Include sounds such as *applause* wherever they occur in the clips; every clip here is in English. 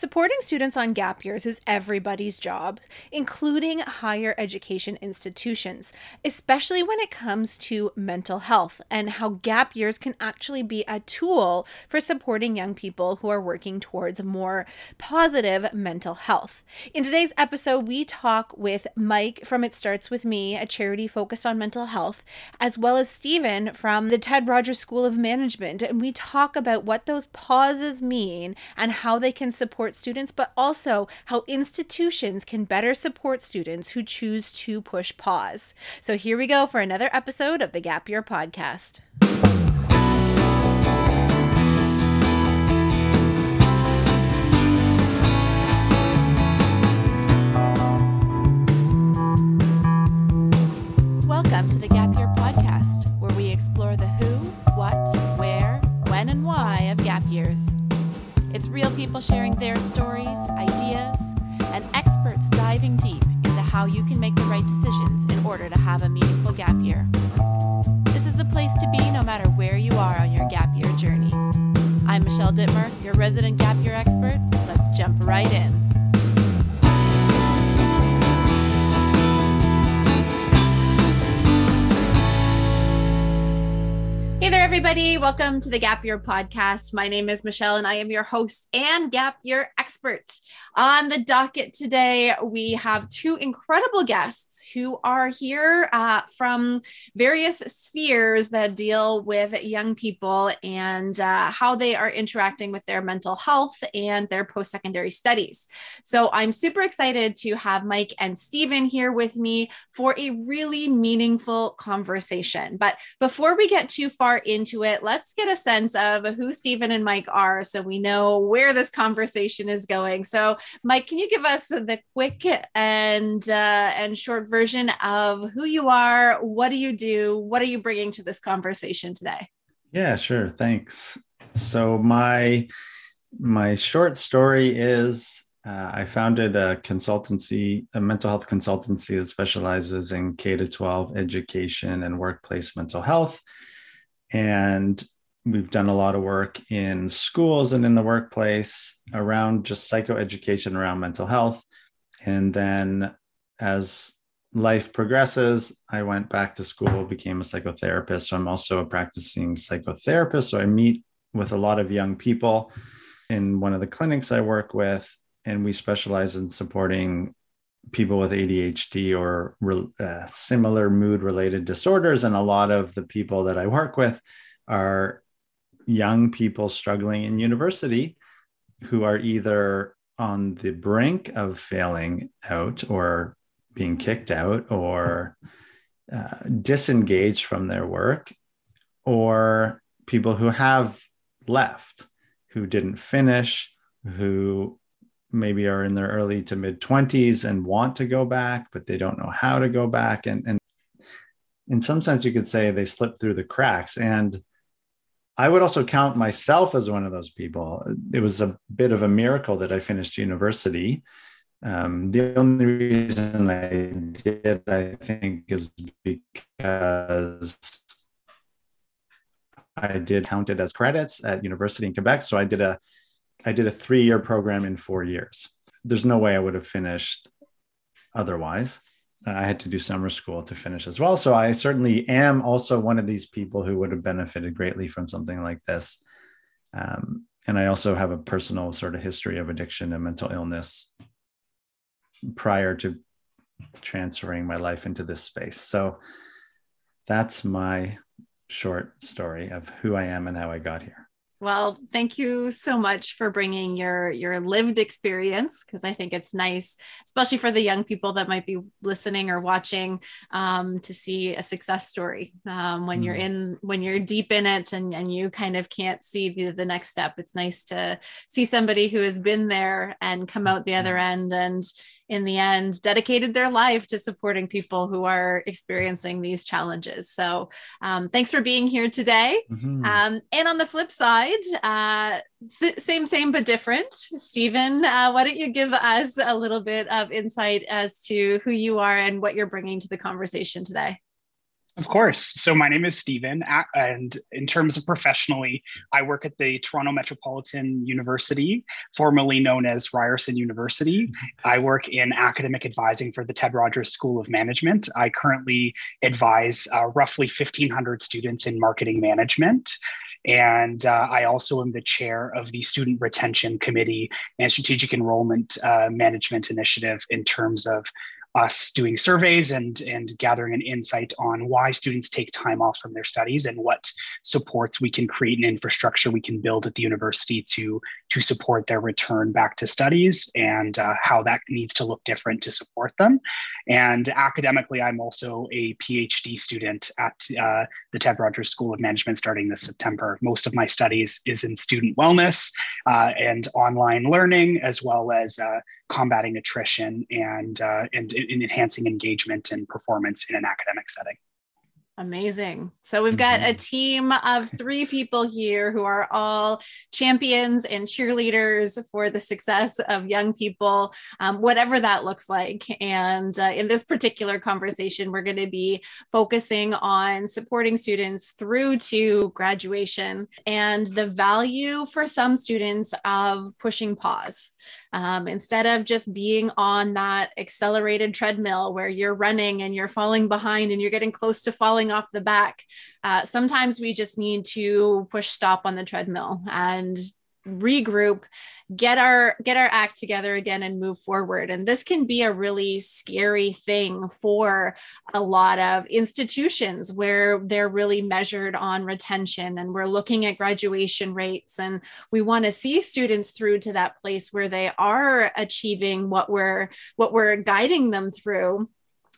Supporting students on gap years is everybody's job, including higher education institutions, especially when it comes to mental health and how gap years can actually be a tool for supporting young people who are working towards more positive mental health. In today's episode, we talk with Mike from It Starts With Me, a charity focused on mental health, as well as Steven from the Ted Rogers School of Management, and we talk about what those pauses mean and how they can support support students, but also how institutions can better support students who choose to push pause. So here we go for another episode of the Gap Year Podcast. Welcome to the Gap Year Podcast, where we explore the who, what, where, when, and why of gap years. Real people sharing their stories, ideas, and experts diving deep into how you can make the right decisions in order to have a meaningful gap year. This is the place to be no matter where you are on your gap year journey. I'm Michelle Dittmer, your resident gap year expert. Let's jump right in. Everybody. Welcome to the Gap Year podcast. My name is Michelle, and I am your host and Gap Year expert. On the docket today, we have two incredible guests who are here uh, from various spheres that deal with young people and uh, how they are interacting with their mental health and their post secondary studies. So I'm super excited to have Mike and Steven here with me for a really meaningful conversation. But before we get too far in into it, let's get a sense of who Steven and Mike are so we know where this conversation is going. So, Mike, can you give us the quick and uh, and short version of who you are? What do you do? What are you bringing to this conversation today? Yeah, sure. Thanks. So my my short story is uh, I founded a consultancy, a mental health consultancy that specializes in K to 12 education and workplace mental health. And we've done a lot of work in schools and in the workplace around just psychoeducation around mental health. And then as life progresses, I went back to school, became a psychotherapist. So I'm also a practicing psychotherapist. So I meet with a lot of young people in one of the clinics I work with, and we specialize in supporting people with ADHD or uh, similar mood related disorders. And a lot of the people that I work with are young people struggling in university who are either on the brink of failing out or being kicked out or uh, disengaged from their work, or people who have left, who didn't finish, who maybe are in their early to mid 20s and want to go back, but they don't know how to go back. And, and in some sense, you could say they slip through the cracks. And I would also count myself as one of those people. It was a bit of a miracle that I finished university. Um, the only reason I did, I think, is because I did count it as credits at university in Quebec. So I did a I did a three year program in four years. There's no way I would have finished otherwise. I had to do summer school to finish as well. So I certainly am also one of these people who would have benefited greatly from something like this. Um, and I also have a personal sort of history of addiction and mental illness prior to transferring my life into this space. So that's my short story of who I am and how I got here. Well, thank you so much for bringing your your lived experience because I think it's nice, especially for the young people that might be listening or watching, um, to see a success story um, when mm. you're in when you're deep in it and and you kind of can't see the the next step. It's nice to see somebody who has been there and come out the other end and in the end dedicated their life to supporting people who are experiencing these challenges. So um, thanks for being here today. Mm-hmm. Um, and on the flip side, uh, same, same, but different. Steven, uh, why don't you give us a little bit of insight as to who you are and what you're bringing to the conversation today? Of course. So my name is Steven, and in terms of professionally, I work at the Toronto Metropolitan University, formerly known as Ryerson University. I work in academic advising for the Ted Rogers School of Management. I currently advise uh, roughly 1,500 students in marketing management. And uh, I also am the chair of the Student Retention Committee and Strategic Enrollment uh, Management Initiative in terms of us doing surveys and and gathering an insight on why students take time off from their studies and what supports we can create and infrastructure we can build at the university to to support their return back to studies and uh, how that needs to look different to support them and academically i'm also a phd student at uh, the ted rogers school of management starting this september most of my studies is in student wellness uh, and online learning as well as uh, combating attrition and, uh, and, and enhancing engagement and performance in an academic setting. Amazing. So we've got a mm-hmm. team of three people here who are all champions and cheerleaders for the success of young people, um, whatever that looks like. And uh, in this particular conversation, we're going to be focusing on supporting students through to graduation and the value for some students of pushing pause. Um, instead of just being on that accelerated treadmill where you're running and you're falling behind and you're getting close to falling off the back, uh, sometimes we just need to push stop on the treadmill. And regroup get our get our act together again and move forward. And this can be a really scary thing for a lot of institutions where they're really measured on retention and we're looking at graduation rates. And we want to see students through to that place where they are achieving what we're what we're guiding them through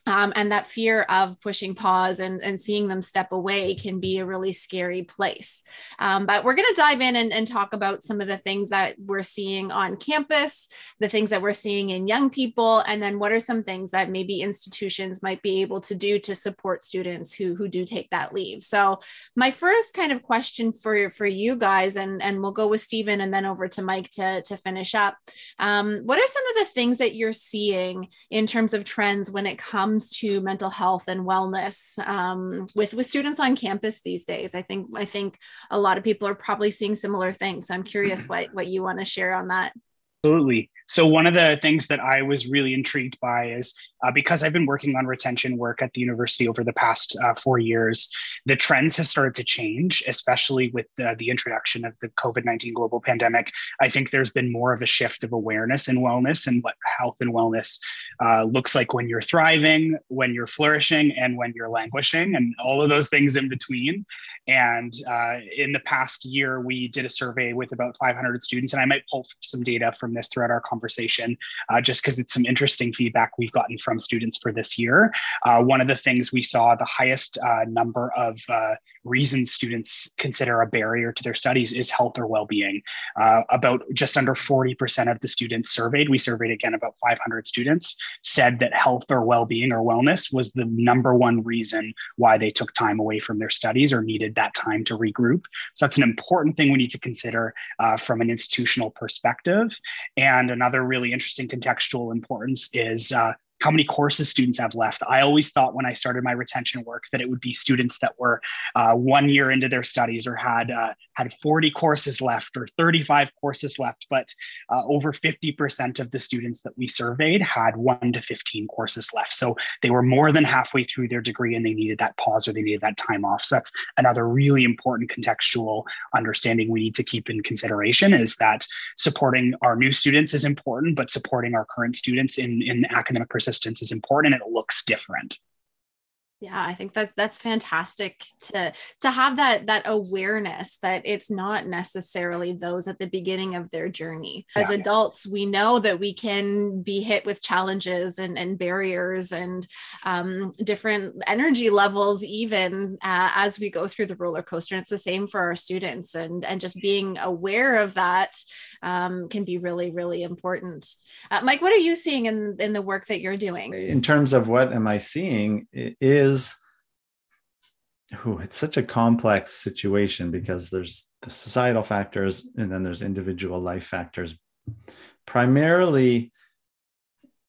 um, and that fear of pushing pause and, and seeing them step away can be a really scary place. Um, but we're going to dive in and, and, talk about some of the things that we're seeing on campus, the things that we're seeing in young people, and then what are some things that maybe institutions might be able to do to support students who, who do take that leave. So, my first kind of question for, for you guys, and, and we'll go with Steven and then over to Mike to, to finish up. Um, what are some of the things that you're seeing in terms of trends when it comes comes to mental health and wellness um, with with students on campus these days. I think I think a lot of people are probably seeing similar things. So I'm curious what what you want to share on that. Absolutely. So, one of the things that I was really intrigued by is uh, because I've been working on retention work at the university over the past uh, four years, the trends have started to change, especially with uh, the introduction of the COVID 19 global pandemic. I think there's been more of a shift of awareness in wellness and what health and wellness uh, looks like when you're thriving, when you're flourishing, and when you're languishing, and all of those things in between. And uh, in the past year, we did a survey with about 500 students, and I might pull some data from from this throughout our conversation, uh, just because it's some interesting feedback we've gotten from students for this year. Uh, one of the things we saw the highest uh, number of uh, reasons students consider a barrier to their studies is health or well-being. Uh, about just under 40% of the students surveyed, we surveyed again about 500 students, said that health or well-being or wellness was the number one reason why they took time away from their studies or needed that time to regroup. So that's an important thing we need to consider uh, from an institutional perspective. And another really interesting contextual importance is uh, how many courses students have left. I always thought when I started my retention work that it would be students that were uh, one year into their studies or had uh, had 40 courses left or 35 courses left. But uh, over 50% of the students that we surveyed had one to 15 courses left. So they were more than halfway through their degree and they needed that pause or they needed that time off. So that's another really important contextual understanding we need to keep in consideration is that supporting our new students is important, but supporting our current students in, in academic persistence is important and it looks different yeah i think that that's fantastic to to have that that awareness that it's not necessarily those at the beginning of their journey. As yeah. adults we know that we can be hit with challenges and, and barriers and um, different energy levels even uh, as we go through the roller coaster. And it's the same for our students and and just being aware of that um, can be really really important. Uh, mike what are you seeing in in the work that you're doing? In terms of what am i seeing is is it's such a complex situation because there's the societal factors and then there's individual life factors. Primarily,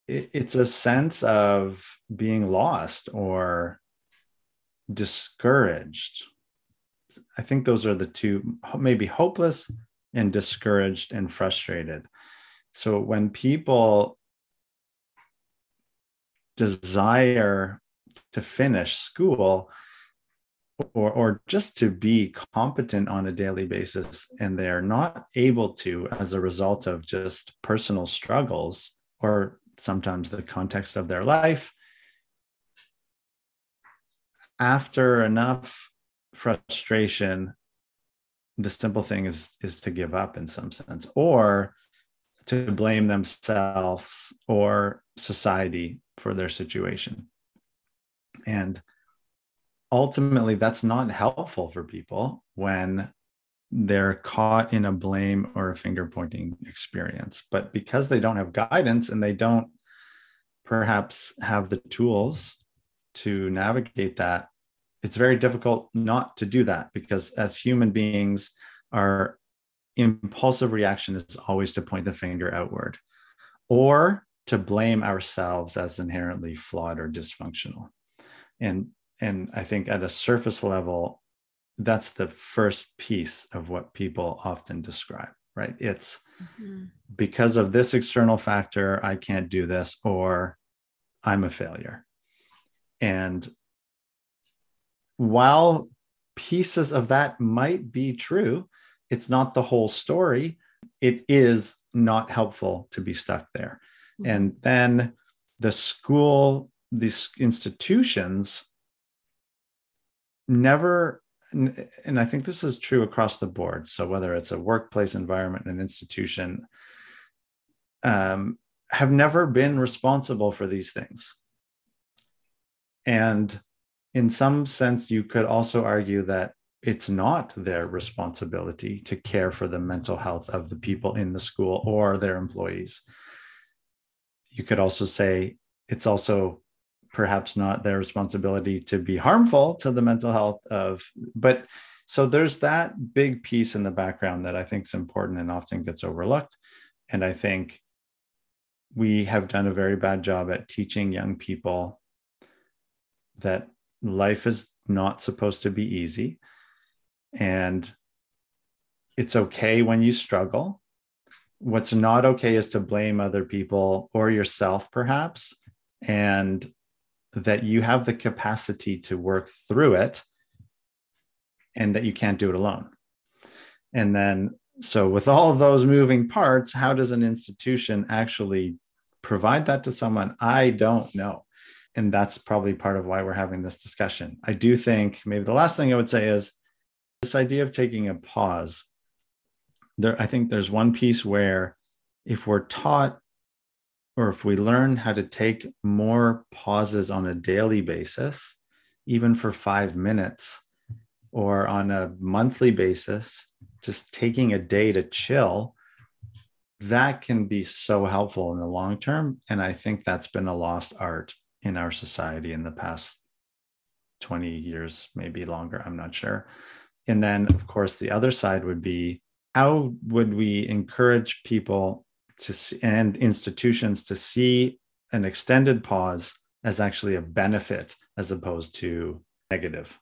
it's a sense of being lost or discouraged. I think those are the two, maybe hopeless and discouraged and frustrated. So when people desire to finish school or, or just to be competent on a daily basis and they're not able to as a result of just personal struggles or sometimes the context of their life after enough frustration the simple thing is is to give up in some sense or to blame themselves or society for their situation and ultimately that's not helpful for people when they're caught in a blame or a finger pointing experience. But because they don't have guidance and they don't perhaps have the tools to navigate that it's very difficult not to do that because as human beings our impulsive reaction is always to point the finger outward or to blame ourselves as inherently flawed or dysfunctional and and i think at a surface level that's the first piece of what people often describe right it's mm-hmm. because of this external factor i can't do this or i'm a failure and while pieces of that might be true, it's not the whole story. It is not helpful to be stuck there. Mm-hmm. And then the school, these institutions never, and I think this is true across the board. So whether it's a workplace environment, an institution, um, have never been responsible for these things. And in some sense, you could also argue that it's not their responsibility to care for the mental health of the people in the school or their employees. You could also say it's also perhaps not their responsibility to be harmful to the mental health of, but so there's that big piece in the background that I think is important and often gets overlooked. And I think we have done a very bad job at teaching young people that life is not supposed to be easy. And it's okay when you struggle. What's not okay is to blame other people or yourself, perhaps, and that you have the capacity to work through it and that you can't do it alone. And then, so with all of those moving parts, how does an institution actually provide that to someone? I don't know and that's probably part of why we're having this discussion. I do think maybe the last thing I would say is this idea of taking a pause. There, I think there's one piece where if we're taught or if we learn how to take more pauses on a daily basis, even for five minutes or on a monthly basis, just taking a day to chill, that can be so helpful in the long term. And I think that's been a lost art in our society in the past 20 years, maybe longer, I'm not sure. And then, of course, the other side would be how would we encourage people to and institutions to see an extended pause as actually a benefit as opposed to negative?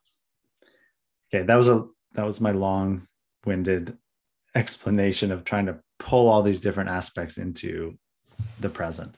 Okay, that was a that was my long-winded explanation of trying to pull all these different aspects into the present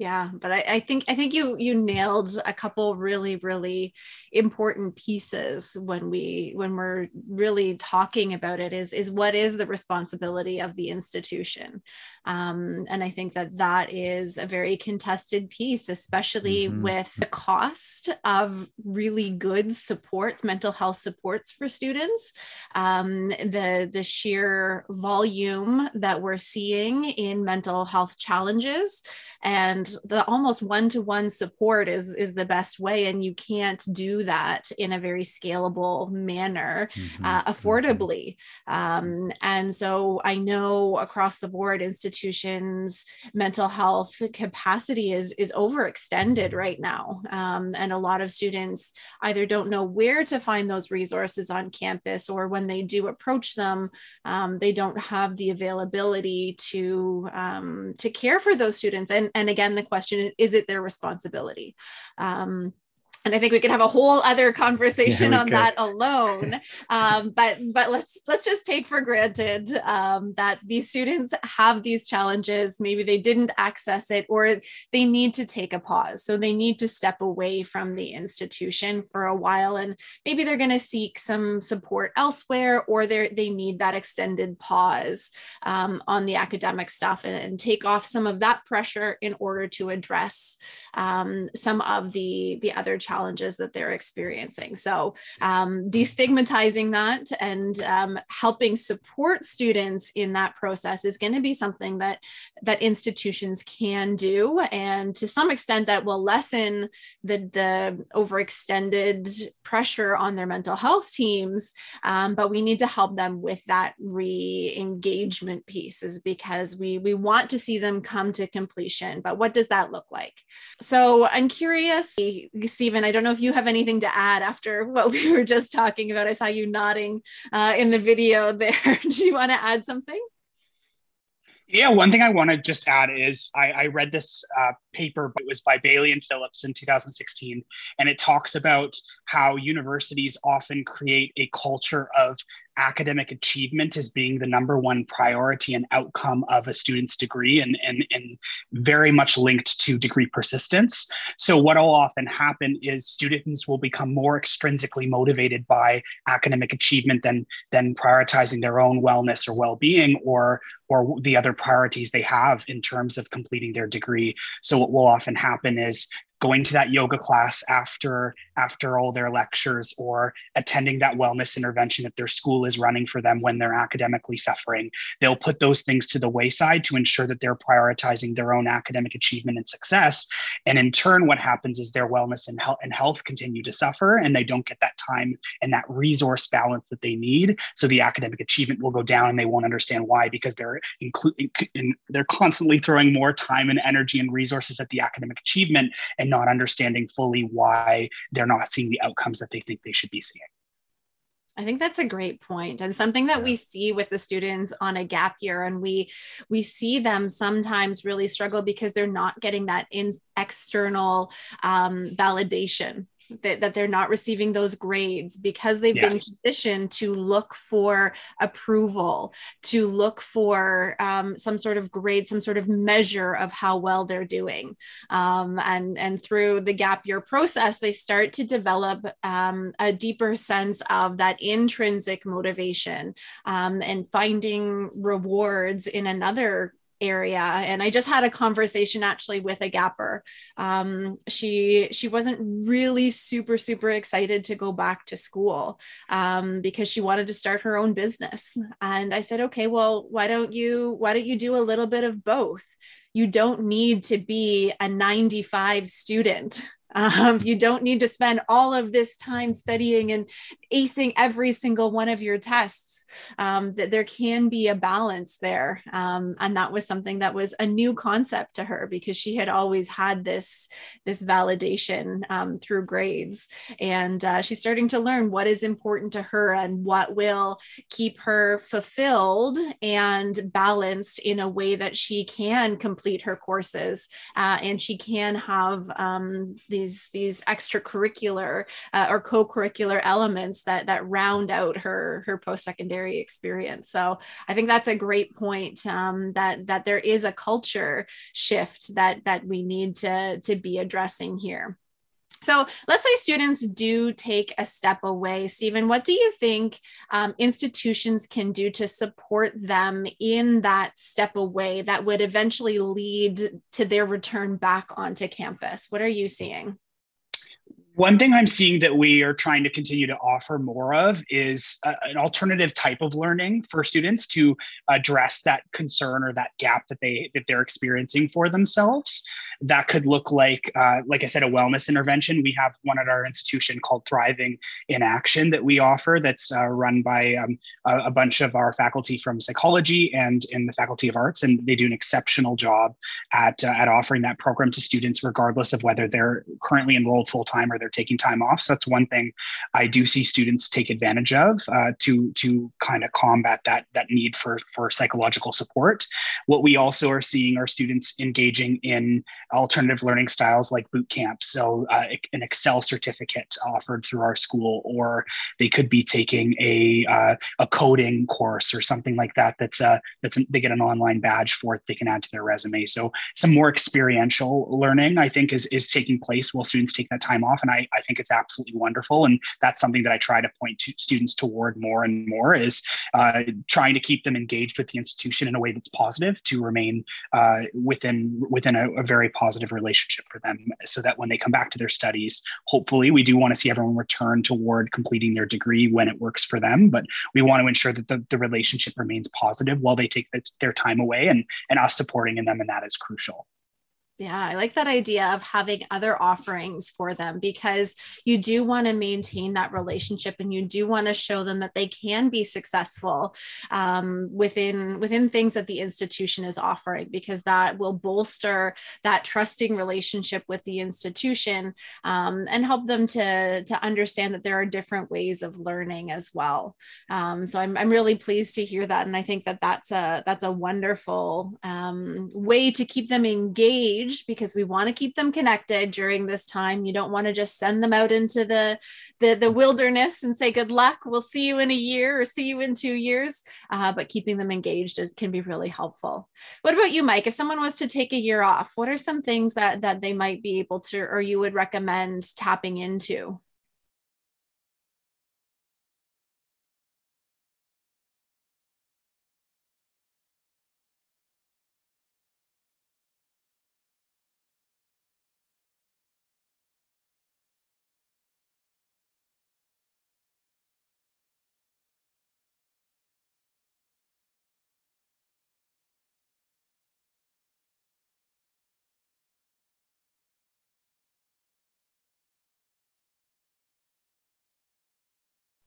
yeah but I, I, think i think you you nailed a couple really really important pieces when we when we're really talking about it is is what is the responsibility of the institution um, and i think that that is a very contested piece especially mm-hmm. with the cost of really good supports mental health supports for students um, the the sheer volume that we're seeing in mental health challenges and the almost one-to-one support is is the best way and you can't do that in a very scalable manner mm-hmm. uh, mm-hmm. affordably um, and so i know across the board institutions mental health capacity is is overextended right now um, and a lot of students either don't know where to find those resources on campus or when they do approach them um, they don't have the availability to um, to care for those students and and again the question is it their responsibility? Um, and I think we could have a whole other *laughs* conversation Yeah, on we that alone. um, but but let's let's just take for granted um, that these students have these challenges. Maybe they didn't access it, or they need to take a pause. So they need to step away from the institution for a while, and maybe they're going to seek some support elsewhere, or they they need that extended pause um, on the academic stuff and, and take off some of that pressure in order to address um, some of the the other challenges that they're experiencing. So um, destigmatizing that and um, helping support students in that process is going to be something that that institutions can do, and to some extent that will lessen the the overextended pressure on their mental health teams. Um, but we need to help them with that re-engagement piece, is because we we want to see them come to completion. But what does that look like? So I'm curious, Steven. I don't know if you have anything to add after what we were just talking about. I saw you nodding uh, in the video *laughs* there. Do you want to add something? Yeah, one thing I want to just add is I, I read this uh, paper, it was by Bailey and Phillips in 2016, and it talks about how universities often create a culture of academic achievement as being the number one priority and outcome of a student's degree and, and, and very much linked to degree persistence. So, what will often happen is students will become more extrinsically motivated by academic achievement than, than prioritizing their own wellness or well being or, or the other priorities they have in terms of completing their degree. So, what will often happen is going to that yoga class after after all their lectures or attending that wellness intervention that their school is running for them when they're academically suffering. They'll put those things to the wayside to ensure that they're prioritizing their own academic achievement and success. And in turn what happens is their wellness and health and health continue to suffer and they don't get that time and that resource balance that they need. So the academic achievement will go down and they won't understand why because they're including they're constantly throwing more time and energy and resources at the academic achievement and not understanding fully why they're not seeing the outcomes that they think they should be seeing. I think that's a great point and something that we see with the students on a gap year and we we see them sometimes really struggle because they're not getting that in external um, validation that, that they're not receiving those grades because they've yes. been conditioned to look for approval, to look for um, some sort of grade, some sort of measure of how well they're doing. Um, and, and through the gap year process, they start to develop um, a deeper sense of that intrinsic motivation um, and finding rewards in another area and i just had a conversation actually with a gapper. Um, she she wasn't really super super excited to go back to school um, because she wanted to start her own business. And i said okay well why don't you why don't you do a little bit of both? You don't need to be a 95 student um, you don't need to spend all of this time studying and acing every single one of your tests. Um, that there can be a balance there, um, and that was something that was a new concept to her because she had always had this this validation um, through grades, and uh, she's starting to learn what is important to her and what will keep her fulfilled and balanced in a way that she can complete her courses. Uh, and she can have um, the these these extracurricular uh, or co-curricular elements that that round out her her post-secondary experience. So i think that's a great point um, that that there is a culture shift that that we need to to be addressing here so let's say students do take a step away. Steven, what do you think um, institutions can do to support them in that step away that would eventually lead to their return back onto campus? What are you seeing? One thing I'm seeing that we are trying to continue to offer more of is a, an alternative type of learning for students to address that concern or that gap that they that they're experiencing for themselves. That could look like, uh, like I said, a wellness intervention. We have one at our institution called Thriving in Action that we offer. That's uh, run by um, a, a, bunch of our faculty from psychology and in the Faculty of Arts, and they do an exceptional job at uh, at offering that program to students, regardless of whether they're currently enrolled full time or they're taking time off. So that's one thing I do see students take advantage of uh, to to kind of combat that that need for for psychological support. What we also are seeing are students engaging in alternative learning styles like boot camp. So uh, an Excel certificate offered through our school, or they could be taking a uh, a coding course or something like that. That's a that's a, they get an online badge for it they can add to their resume. So some more experiential learning, I think, is is taking place while students take that time off, and I I think it's absolutely wonderful. And that's something that I try to point to students toward more and more is uh, trying to keep them engaged with the institution in a way that's positive to remain uh, within within a, a very positive relationship for them, so that when they come back to their studies, hopefully we do want to see everyone return toward completing their degree when it works for them, but we want to ensure that the, the relationship remains positive while they take their time away and and us supporting in them and that is crucial yeah, I like that idea of having other offerings for them because you do want to maintain that relationship and you do want to show them that they can be successful um, within within things that the institution is offering because that will bolster that trusting relationship with the institution um, and help them to to understand that there are different ways of learning as well. Um, so I'm I'm really pleased to hear that, and I think that that's a that's a wonderful um, way to keep them engaged engaged because we want to keep them connected during this time. You don't want to just send them out into the, the, the wilderness and say, good luck, we'll see you in a year or see you in two years. Uh, but keeping them engaged is, can be really helpful. What about you, Mike? If someone was to take a year off, what are some things that, that they might be able to, or you would recommend tapping into?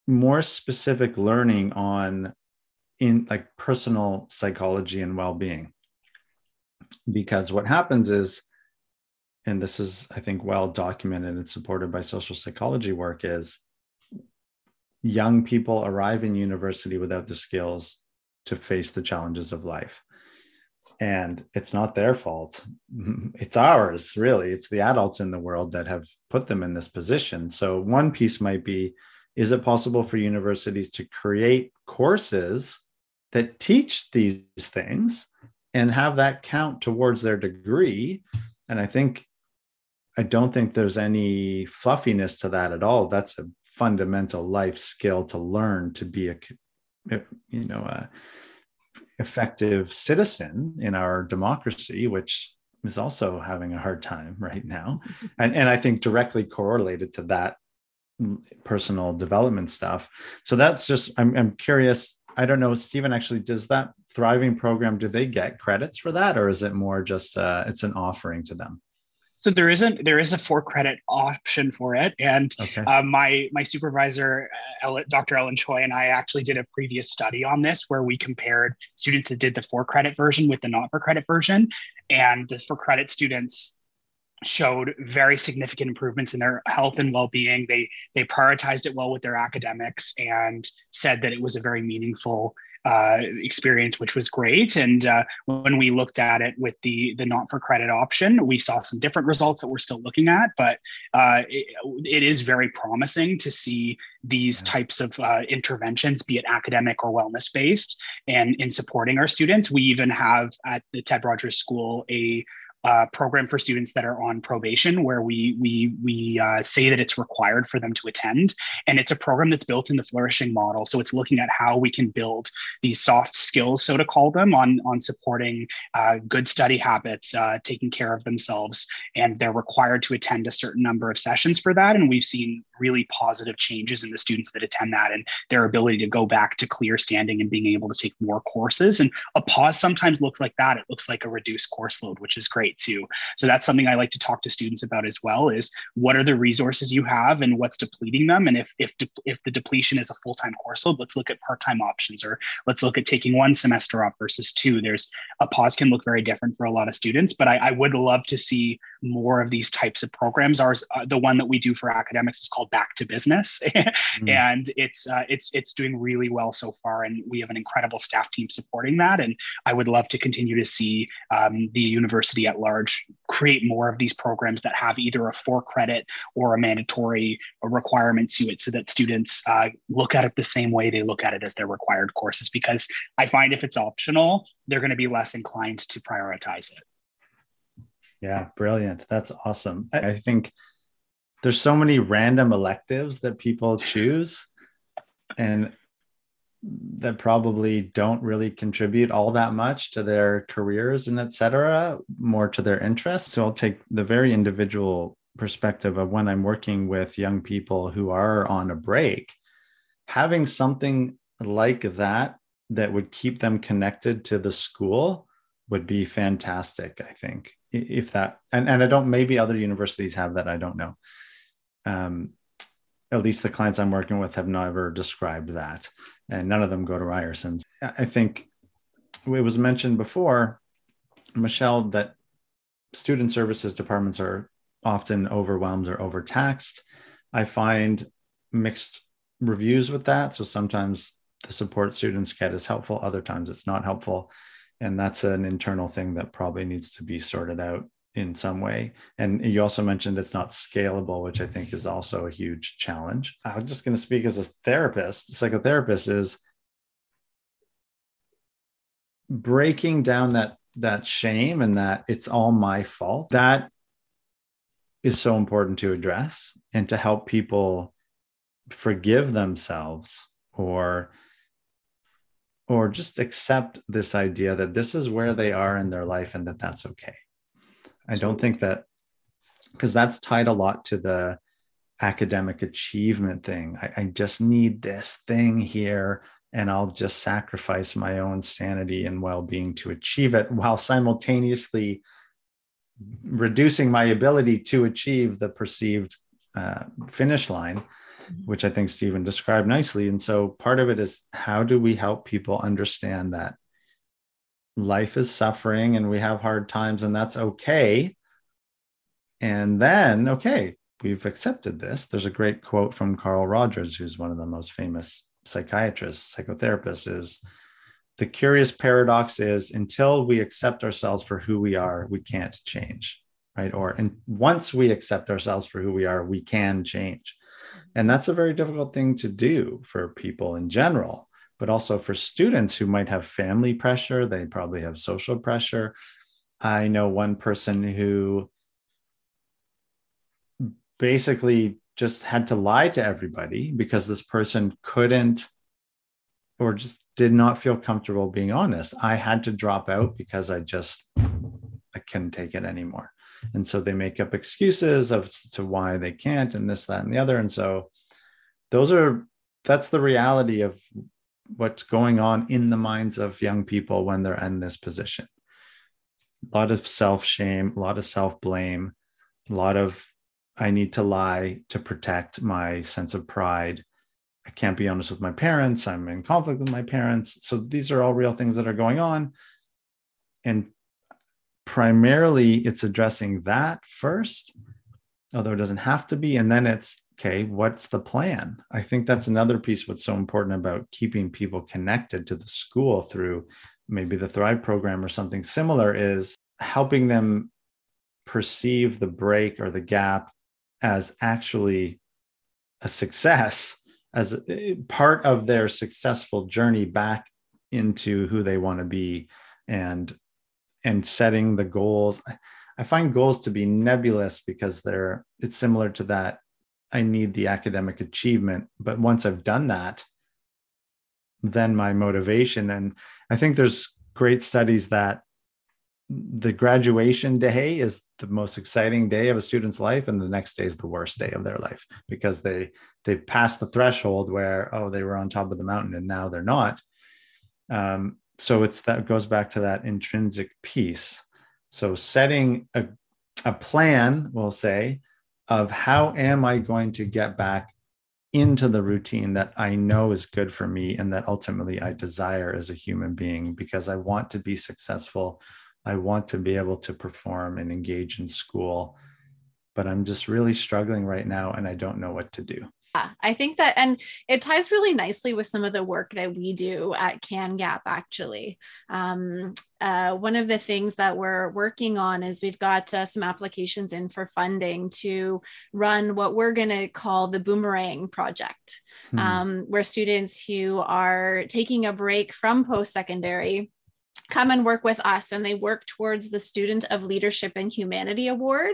More specific learning on in like personal psychology and well-being. Because what happens is and this is i think well documented and supported by social psychology work is young people arrive in university without the skills to face the challenges of life. And it's not their fault. *laughs* It's ours really. It's the adults in the world that have put them in this position. So one piece might be is it possible for universities to create courses that teach these things and have that count towards their degree? And i think i don't think there's any fluffiness to that at all. That's a fundamental life skill to learn to be a you know a effective citizen in our democracy which is also having a hard time right now. *laughs* And and i think directly correlated to that personal development stuff. So that's just I'm I'm curious. I don't know, Steven. Actually, does that thriving program do they get credits for that, or is it more just uh, it's an offering to them? So there isn't there is a four credit option for it, and okay. uh, my my supervisor, uh, Dr. Ellen Choi, and I actually did a previous study on this where we compared students that did the four credit version with the not for credit version, and the for credit students showed very significant improvements in their health and well-being they they prioritized it well with their academics and said that it was a very meaningful uh, experience, which was great. And uh, when we looked at it with the the not for credit option, we saw some different results that we're still looking at. But uh, it, it is very promising to see these yeah. types of uh, interventions, be it academic or wellness based, and in supporting our students. We even have at the Ted Rogers School a uh, program for students that are on probation where we we we uh, say that it's required for them to attend. And it's a program that's built in the flourishing model. So it's looking at how we can build these soft skills so to call them on on supporting uh, good study habits uh, taking care of themselves. And they're required to attend a certain number of sessions for that. And we've seen really positive changes in the students that attend that and their ability to go back to clear standing and being able to take more courses and a pause sometimes looks like that it looks like a reduced course load which is great too. So that's something I like to talk to students about as well is what are the resources you have and what's depleting them? And if if de- if the depletion is a full-time course load, let's look at part-time options or let's look at taking one semester off versus two. There's a pause can look very different for a lot of students, but I, I would love to see more of these types of programs. Ours, uh, the one that we do for academics is called Back to Business, *laughs* mm. and it's uh, it's it's doing really well so far, and we have an incredible staff team supporting that. And I would love to continue to see um, the university at large create more of these programs that have either a for credit or a mandatory requirement to it, so that students uh, look at it the same way they look at it as their required courses. Because I find if it's optional, they're going to be less inclined to prioritize it. Yeah, brilliant. That's awesome. I think there's so many random electives that people choose and that probably don't really contribute all that much to their careers and etc more to their interests. So i'll take the very individual perspective of when i'm working with young people who are on a break having something like that that would keep them connected to the school would be fantastic i think if that and, and i don't maybe other universities have that i don't know um, at least the clients i'm working with have never described that and none of them go to ryerson's. I think it was mentioned before michelle that student services departments are often overwhelmed or overtaxed. I find mixed reviews with that. So sometimes the support students get is helpful other times it's not helpful. And that's an internal thing that probably needs to be sorted out in some way. And you also mentioned it's not scalable which i think is also a huge challenge. I'm just going to speak as a therapist. Psychotherapist is breaking down that that shame and that it's all my fault. That is so important to address and to help people forgive themselves or or just accept this idea that this is where they are in their life and that that's okay. I don't think that because that's tied a lot to the academic achievement thing. I, I, just need this thing here, and I'll just sacrifice my own sanity and well being to achieve it while simultaneously reducing my ability to achieve the perceived uh, finish line. Mm-hmm. which I think Steven described nicely. And so part of it is how do we help people understand that life is suffering and we have hard times and that's okay. And then, okay, we've accepted this. There's a great quote from Carl Rogers, who's one of the most famous psychiatrists, psychotherapists, is the curious paradox is until we accept ourselves for who we are, we can't change. Right. Or and once we accept ourselves for who we are, we can change. And that's a very difficult thing to do for people in general, but also for students who might have family pressure. They probably have social pressure. I know one person who basically just had to lie to everybody because this person couldn't or just did not feel comfortable being honest. I had to drop out because I just I couldn't take it anymore and so they make up excuses of to why they can't and this that and the other and so those are that's the reality of what's going on in the minds of young people when they're in this position. A lot of self shame a lot of self blame a lot of i need to lie to protect my sense of pride. I can't be honest with my parents. I'm in conflict with my parents. So these are all real things that are going on. And primarily it's addressing that first, although it doesn't have to be. And then it's okay, what's the plan? I think that's another piece what's so important about keeping people connected to the school through maybe the Thrive program or something similar is helping them perceive the break or the gap as actually a success, as eh, part of their successful journey back into who they want to be and and setting the goals. I find goals to be nebulous because they're it's similar to that. I need the academic achievement, but once I've done that, then my motivation. And I think there's great studies that the graduation day is the most exciting day of a student's life and the next day is the worst day of their life because they they've passed the threshold where oh they were on top of the mountain and now they're not. Um, so it's that goes back to that intrinsic piece. So setting a, a plan we'll say of how am i going to get back into the routine that i know is good for me and that ultimately i desire as a human being because i want to be successful I want to be able to perform and engage in school, but I'm just really struggling right now and I don't know what to do. Yeah, I think that, and it ties really nicely with some of the work that we do at CanGap, actually. Um, uh, one of the things that we're working on is we've got uh, some applications in for funding to run what we're going to call the Boomerang Project, hmm. um, where students who are taking a break from post secondary come and work with us and they work towards the student of leadership and humanity award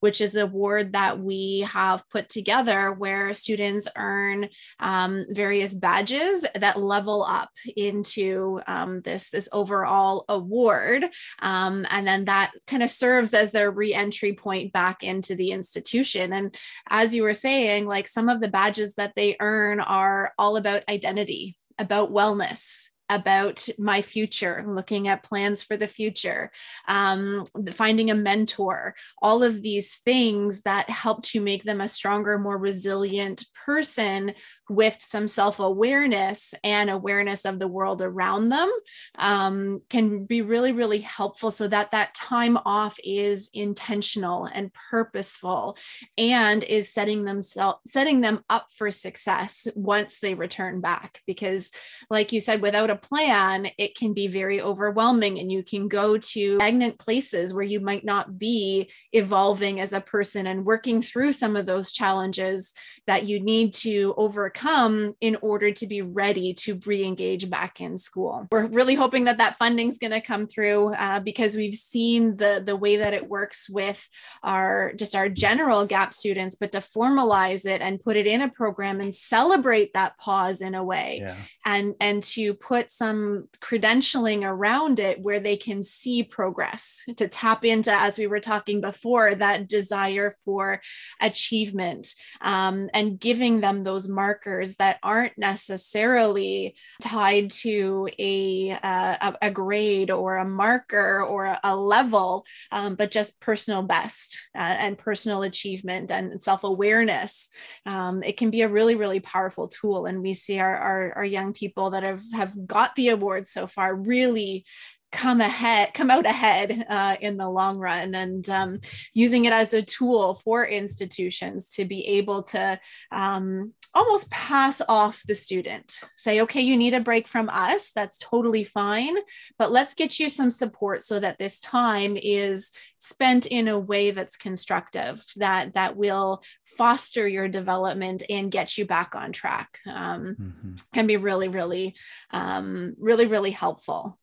which is an award that we have put together where students earn um, various badges that level up into um, this this overall award. Um, and then that kind of serves as their re-entry point back into the institution. And as you were saying like some of the badges that they earn are all about identity about wellness about my future, looking at plans for the future, um, finding a mentor, all of these things that help to make them a stronger, more resilient person with some self awareness and awareness of the world around them um, can be really, really helpful so that that time off is intentional and purposeful and is setting themselves setting them up for success once they return back. Because like you said without a plan it can be very overwhelming and you can go to stagnant places where you might not be evolving as a person and working through some of those challenges that you need to overcome overcome in order to be ready to re-engage back in school. We're really hoping that that funding is going to come through uh, because we've seen the the way that it works with our just our general gap students, but to formalize it and put it in a program and celebrate that pause in a way, yeah. and and to put some credentialing around it where they can see progress to tap into, as we were talking before, that desire for achievement um, and giving them those markers markers that aren't necessarily tied to a, uh, a, grade or a marker or a level, um, but just personal best uh, and personal achievement and self awareness. Um, it can be a really, really powerful tool. And we see our, our, our young people that have, have got the awards so far really come ahead come out ahead uh, in the long run and um, using it as a tool for institutions to be able to um, almost pass off the student. Say okay you need a break from us. That's totally fine but let's get you some support so that this time is spent in a way that's constructive that that will foster your development and get you back on track. Um, mm-hmm. can be really really um, really really helpful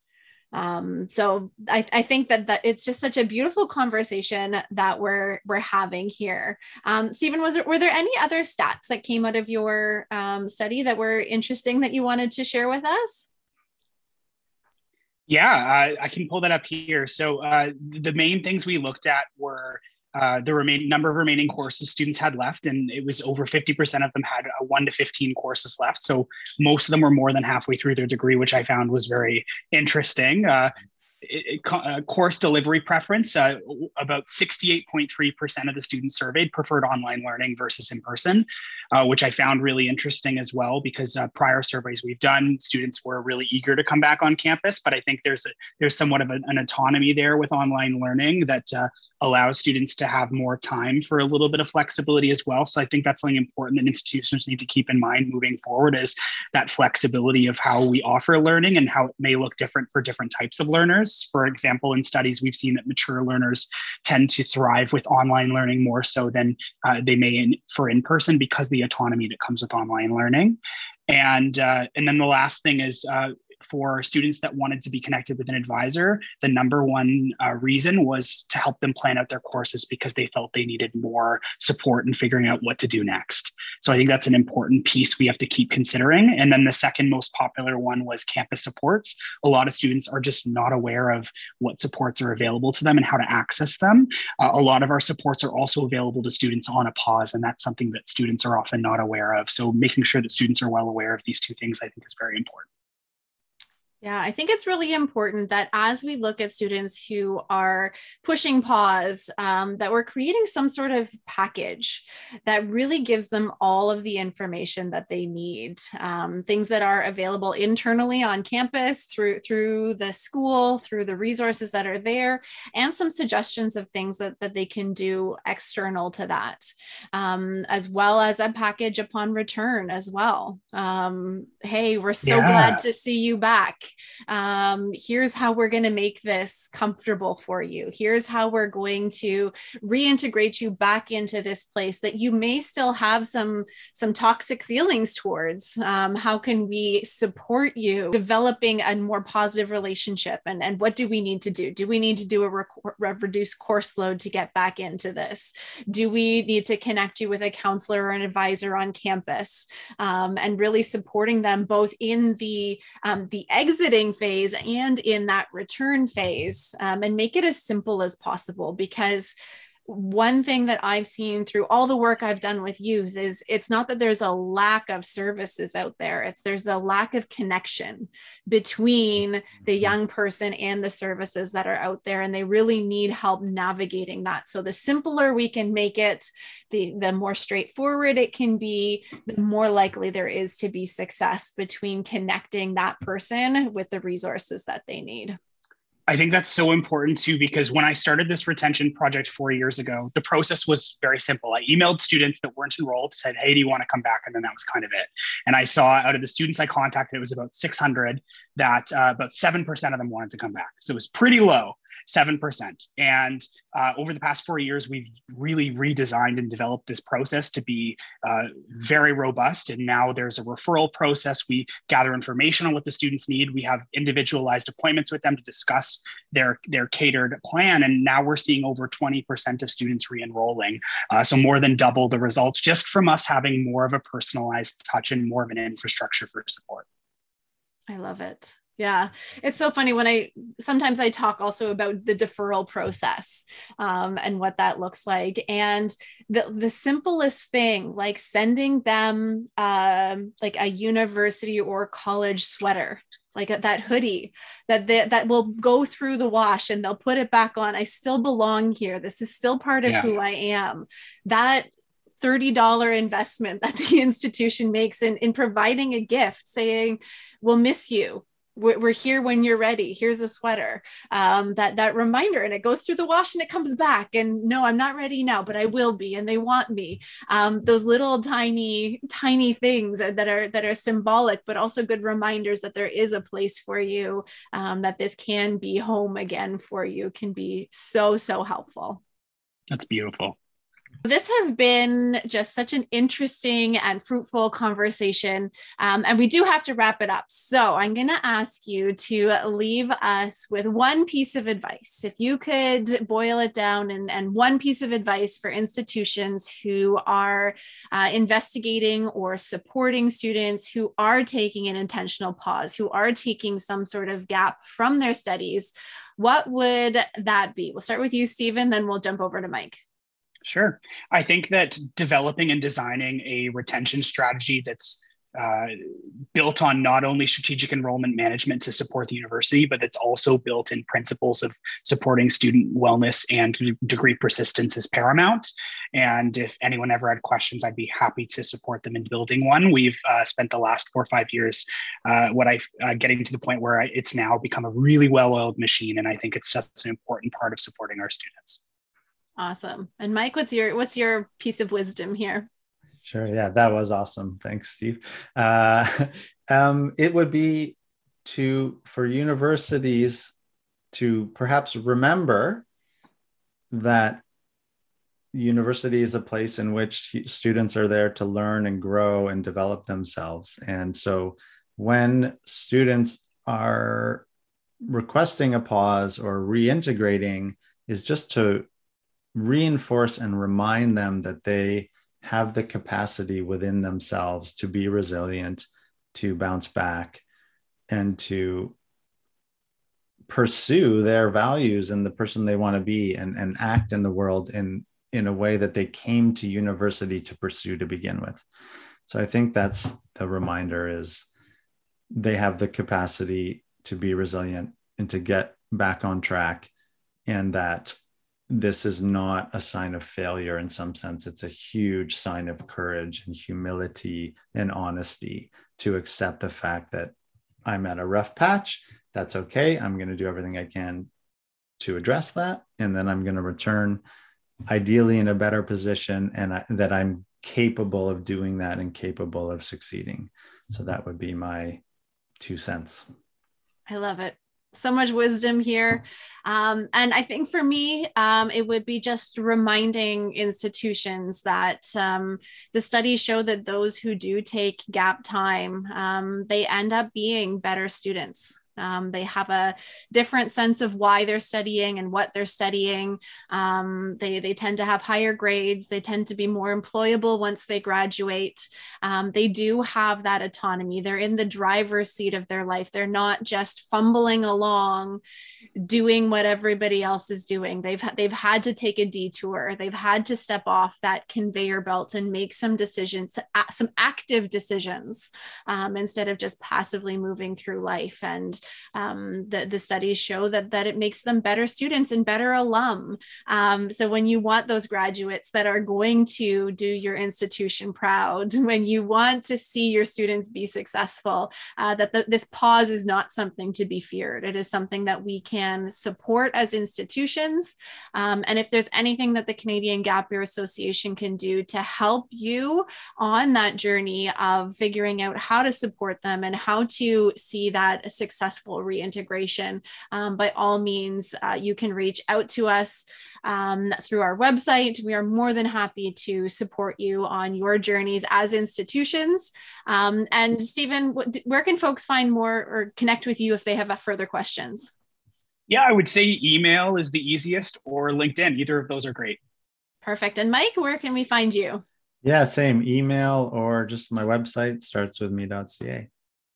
um, so I, I, think that, that it's just such a beautiful conversation that we're we're having here. Um, Steven, was there were there any other stats that came out of your um, study that were interesting that you wanted to share with us? Yeah, I, I can pull that up here. So uh, the main things we looked at were uh, the remaining number of remaining courses students had left, and it was over 50% of them had a one to 15 courses left. So most of them were more than halfway through their degree, which I found was very interesting. Uh, it, uh, course delivery preference, uh, about 68.3% of the students surveyed preferred online learning versus in person, uh, which I found really interesting as well because uh, prior surveys we've done, students were really eager to come back on campus. But I think there's a, there's somewhat of an, an autonomy there with online learning that uh, allows students to have more time for a little bit of flexibility as well. So I think that's something important that institutions need to keep in mind moving forward is that flexibility of how we offer learning and how it may look different for different types of learners. For example, in studies, we've seen that mature learners tend to thrive with online learning more so than uh, they may in, for in-person because the autonomy that comes with online learning. And uh, and then the last thing is uh, for students that wanted to be connected with an advisor, the number one uh, reason was to help them plan out their courses because they felt they needed more support in figuring out what to do next. So I think that's an important piece we have to keep considering. And then the second most popular one was campus supports. A lot of students are just not aware of what supports are available to them and how to access them. Uh, a lot of our supports are also available to students on a pause, and that's something that students are often not aware of. So making sure that students are well aware of these two things, I think, is very important. Yeah, I think it's really important that as we look at students who are pushing pause, um, that we're creating some sort of package that really gives them all of the information that they need. Um, things that are available internally on campus through through the school, through the resources that are there, and some suggestions of things that, that they can do external to that, um, as well as a package upon return as well. Um, hey, we're so yeah. glad to see you back um, here's how we're going to make this comfortable for you. Here's how we're going to reintegrate you back into this place that you may still have some some toxic feelings towards. Um, how can we support you developing a more positive relationship? And and what do we need to do? Do we need to do a rec- reduced course load to get back into this? Do we need to connect you with a counselor or an advisor on campus? Um, and really supporting them both in the um, the exiting phase and in that return phase um, and make it as simple as possible because one thing that I've seen through all the work I've done with youth is it's not that there's a lack of services out there, it's there's a lack of connection between the mm-hmm. young person and the services that are out there. And they really need help navigating that. So the simpler we can make it, the, the more straightforward it can be, the more likely there is to be success between connecting that person with the resources that they need. I think that's so important too, because when I started this retention project four years ago, the process was very simple. I emailed students that weren't enrolled, said, Hey, do you want to come back? And then that was kind of it. And I saw out of the students I contacted, it was about 600 that uh, about 7% of them wanted to come back. So it was pretty low. 7%. And uh, over the past four years, we've really redesigned and developed this process to be uh, very robust. And now there's a referral process. We gather information on what the students need. We have individualized appointments with them to discuss their, their catered plan. And now we're seeing over 20% of students re enrolling. Uh, so more than double the results just from us having more of a personalized touch and more of an infrastructure for support. I love it. Yeah, it's so funny when I sometimes I talk also about the deferral process um, and what that looks like, and the the simplest thing like sending them um, like a university or college sweater, like a, that hoodie that they, that will go through the wash and they'll put it back on. I still belong here. This is still part of yeah. who I am. That $30 investment *laughs* that the institution makes in, in providing a gift saying, we'll miss you we're here when you're ready. Here's a sweater um, that that reminder and it goes through the wash and it comes back. And no i'm not ready now but i will be and they want me. Um, those little tiny tiny things that are that are symbolic but also good reminders that there is a place for you um, that this can be home again for you can be so so helpful. That's beautiful this has been just such an interesting and fruitful conversation. Um, and we do have to wrap it up. So I'm going to ask you to leave us with one piece of advice. If you could boil it down and, and one piece of advice for institutions who are uh, investigating or supporting students who are taking an intentional pause, who are taking some sort of gap from their studies, what would that be? We'll start with you, Steven, then we'll jump over to Mike. Sure. I think that developing and designing a retention strategy that's uh, built on not only strategic enrollment management to support the university, but it's also built in principles of supporting student wellness and degree persistence is paramount. And if anyone ever had questions, I'd be happy to support them in building one. We've uh, spent the last four or five years, uh, what I uh, getting to the point where it's now become a really well-oiled machine, and I think it's such an important part of supporting our students. Awesome. And Mike, what's your what's your piece of wisdom here? Sure. Yeah, that was awesome. Thanks, Steve. Uh, *laughs* um, it would be to for universities to perhaps remember that university is a place in which students are there to learn and grow and develop themselves. And so when students are requesting a pause or reintegrating is just to reinforce and remind them that they have the capacity within themselves to be resilient, to bounce back, and to pursue their values and the person they want to be and, and act in the world in, in a way that they came to university to pursue to begin with. So I think that's the reminder is they have the capacity to be resilient and to get back on track and that this is not a sign of failure in some sense. It's a huge sign of courage and humility and honesty to accept the fact that i'm at a rough patch. That's okay. I'm going to do everything i can to address that. And then i'm going to return ideally in a better position and I, that i'm capable of doing that and capable of succeeding. So that would be my two cents. I love it so much wisdom here. Um, and I think for me, um, it would be just reminding institutions that um, the studies show that those who do take gap time, um, they end up being better students. Um, they have a different sense of why they're studying and what they're studying. Um, they, they tend to have higher grades. They tend to be more employable once they graduate. Um, they do have that autonomy. They're in the driver's seat of their life. They're not just fumbling along doing what everybody else is doing. They've they've had to take a detour. They've had to step off that conveyor belt and make some decisions, some active decisions, um, instead of just passively moving through life. And um, the the studies show that that it makes them better students and better alum. Um, so when you want those graduates that are going to do your institution proud, *laughs* when you want to see your students be successful, uh, that the, this pause is not something to be feared. It is something that we can support as institutions. Um, and if there's anything that the Canadian Gap Year Association can do to help you on that journey of figuring out how to support them and how to see that successful reintegration, um, by all means, uh, you can reach out to us um, through our website. We are more than happy to support you on your journeys as institutions. Um, and Steven, where can folks find more or connect with you if they have further questions? Yeah, I would say email is the easiest or LinkedIn. Either of those are great. Perfect. And Mike, where can we find you? Yeah, same email or just my website starts with me.ca.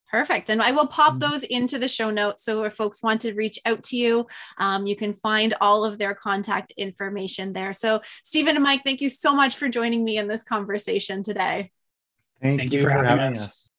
Perfect. And I will pop mm-hmm. those into the show notes. So if folks want to reach out to you, um, you can find all of their contact information there. So, Steven and Mike, thank you so much for joining me in this conversation today. Thank, thank you, for having, having us. us.